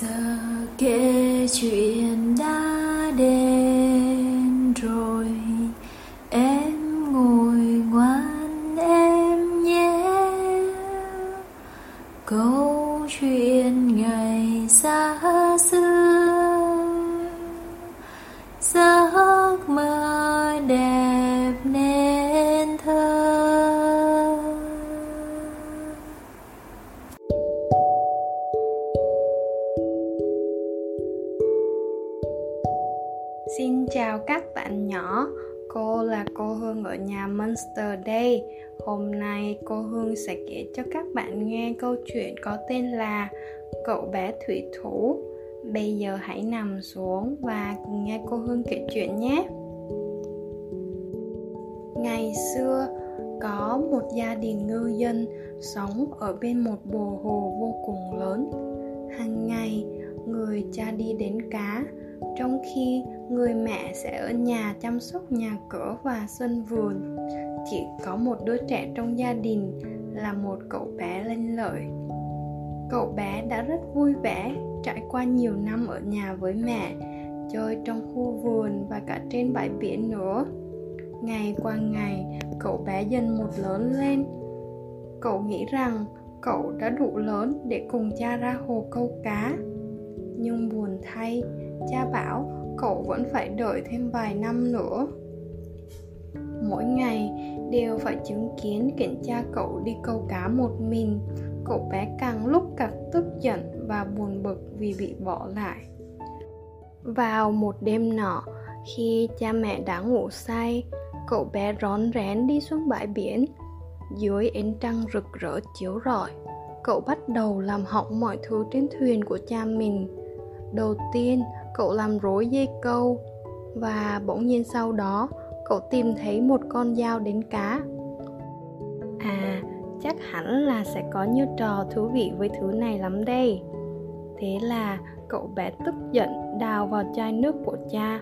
giờ kể chuyện Xin chào các bạn nhỏ, cô là cô Hương ở nhà Monster đây. Hôm nay cô Hương sẽ kể cho các bạn nghe câu chuyện có tên là Cậu bé thủy thủ. Bây giờ hãy nằm xuống và cùng nghe cô Hương kể chuyện nhé. Ngày xưa, có một gia đình ngư dân sống ở bên một bồ hồ vô cùng lớn. Hàng ngày, người cha đi đến cá, trong khi người mẹ sẽ ở nhà chăm sóc nhà cửa và sân vườn. Chỉ có một đứa trẻ trong gia đình là một cậu bé lanh lợi. Cậu bé đã rất vui vẻ trải qua nhiều năm ở nhà với mẹ, chơi trong khu vườn và cả trên bãi biển nữa. Ngày qua ngày, cậu bé dần một lớn lên. Cậu nghĩ rằng cậu đã đủ lớn để cùng cha ra hồ câu cá. Nhưng buồn thay cha bảo, cậu vẫn phải đợi thêm vài năm nữa. Mỗi ngày đều phải chứng kiến cảnh cha cậu đi câu cá một mình. Cậu bé càng lúc càng tức giận và buồn bực vì bị bỏ lại. Vào một đêm nọ, khi cha mẹ đã ngủ say, cậu bé rón rén đi xuống bãi biển. Dưới ánh trăng rực rỡ chiếu rọi, cậu bắt đầu làm hỏng mọi thứ trên thuyền của cha mình đầu tiên, cậu làm rối dây câu. Và bỗng nhiên sau đó, cậu tìm thấy một con dao đến cá. À chắc hẳn là sẽ có nhiều trò thú vị với thứ này lắm đây. Thế là cậu bé tức giận đào vào chai nước của cha,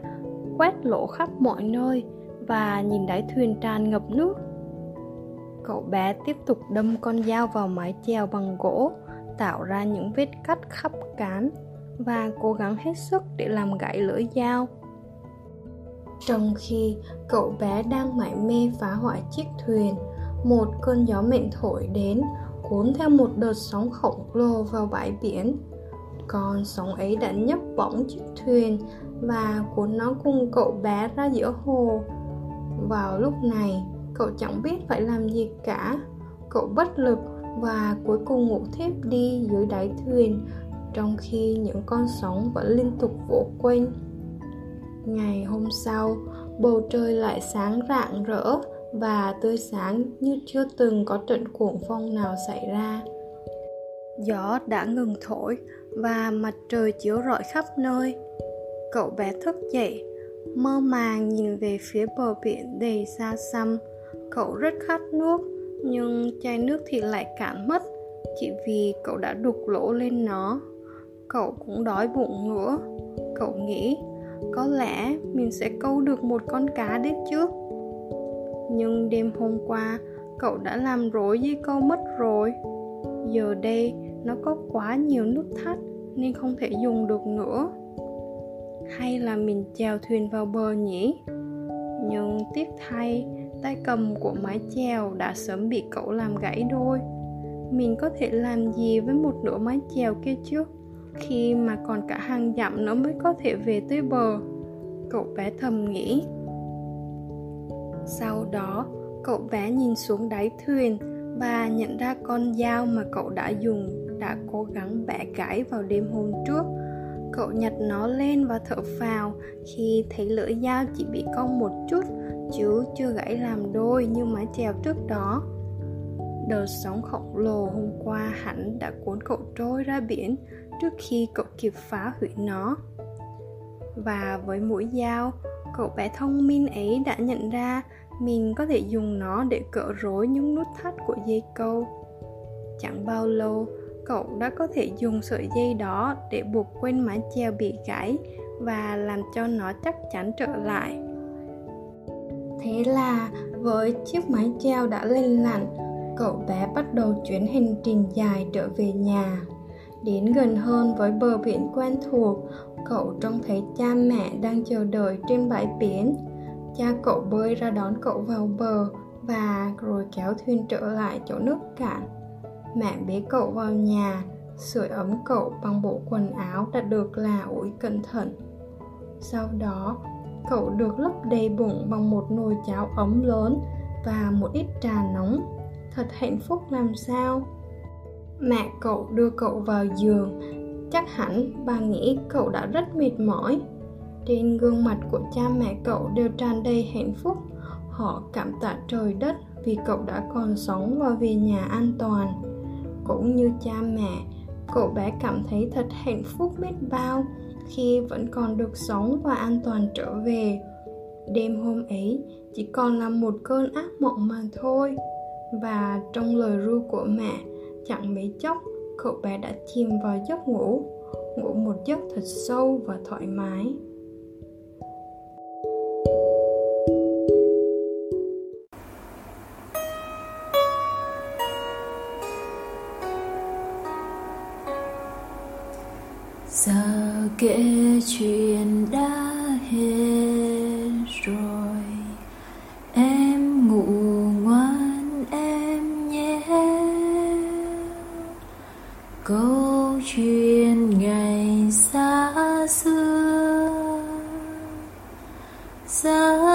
quét lỗ khắp mọi nơi và nhìn đáy thuyền tràn ngập nước. Cậu bé tiếp tục đâm con dao vào mái chèo bằng gỗ, tạo ra những vết cắt khắp cán và cố gắng hết sức để làm gãy lưỡi dao. Trong khi cậu bé đang mải mê phá hoại chiếc thuyền, một cơn gió mạnh thổi đến, cuốn theo một đợt sóng khổng lồ vào bãi biển. Con sóng ấy đã nhấc bổng chiếc thuyền và cuốn nó cùng cậu bé ra giữa hồ. Vào lúc này, cậu chẳng biết phải làm gì cả. Cậu bất lực và cuối cùng ngủ thiếp đi dưới đáy thuyền trong khi những con sóng vẫn liên tục vỗ quanh. Ngày hôm sau, bầu trời lại sáng rạng rỡ và tươi sáng như chưa từng có trận cuồng phong nào xảy ra. Gió đã ngừng thổi và mặt trời chiếu rọi khắp nơi. Cậu bé thức dậy, mơ màng nhìn về phía bờ biển đầy xa xăm. Cậu rất khát nước, nhưng chai nước thì lại cạn mất, chỉ vì cậu đã đục lỗ lên nó cậu cũng đói bụng nữa. Cậu nghĩ, có lẽ mình sẽ câu được một con cá đấy chứ. Nhưng đêm hôm qua, cậu đã làm rối dây câu mất rồi. Giờ đây, nó có quá nhiều nút thắt nên không thể dùng được nữa. Hay là mình chèo thuyền vào bờ nhỉ? Nhưng tiếc thay, tay cầm của mái chèo đã sớm bị cậu làm gãy đôi. Mình có thể làm gì với một nửa mái chèo kia chứ? Khi mà còn cả hàng dặm nó mới có thể về tới bờ, cậu bé thầm nghĩ. Sau đó, cậu bé nhìn xuống đáy thuyền và nhận ra con dao mà cậu đã dùng đã cố gắng bẻ gãy vào đêm hôm trước. Cậu nhặt nó lên và thở phào khi thấy lưỡi dao chỉ bị cong một chút, chứ chưa gãy làm đôi như mái chèo trước đó. Đợt sóng khổng lồ hôm qua hẳn đã cuốn cậu trôi ra biển trước khi cậu kịp phá hủy nó. Và với mũi dao, cậu bé thông minh ấy đã nhận ra mình có thể dùng nó để cỡ rối những nút thắt của dây câu. Chẳng bao lâu, cậu đã có thể dùng sợi dây đó để buộc quên mái chèo bị gãy và làm cho nó chắc chắn trở lại. Thế là, với chiếc mái chèo đã lên lặn, cậu bé bắt đầu chuyến hành trình dài trở về nhà. Đến gần hơn với bờ biển quen thuộc, cậu trông thấy cha mẹ đang chờ đợi trên bãi biển. Cha cậu bơi ra đón cậu vào bờ và rồi kéo thuyền trở lại chỗ nước cạn. Mẹ bế cậu vào nhà, sưởi ấm cậu bằng bộ quần áo đã được là ủi cẩn thận. Sau đó, cậu được lấp đầy bụng bằng một nồi cháo ấm lớn và một ít trà nóng. Thật hạnh phúc làm sao? Mẹ cậu đưa cậu vào giường, chắc hẳn bà nghĩ cậu đã rất mệt mỏi. Trên gương mặt của cha mẹ cậu đều tràn đầy hạnh phúc. Họ cảm tạ trời đất vì cậu đã còn sống và về nhà an toàn. Cũng như cha mẹ, cậu bé cảm thấy thật hạnh phúc biết bao khi vẫn còn được sống và an toàn trở về đêm hôm ấy chỉ còn là một cơn ác mộng mà thôi và trong lời ru của mẹ chẳng mấy chốc cậu bé đã chìm vào giấc ngủ ngủ một giấc thật sâu và thoải mái. Giờ kể chuyện đã xa xưa. Xa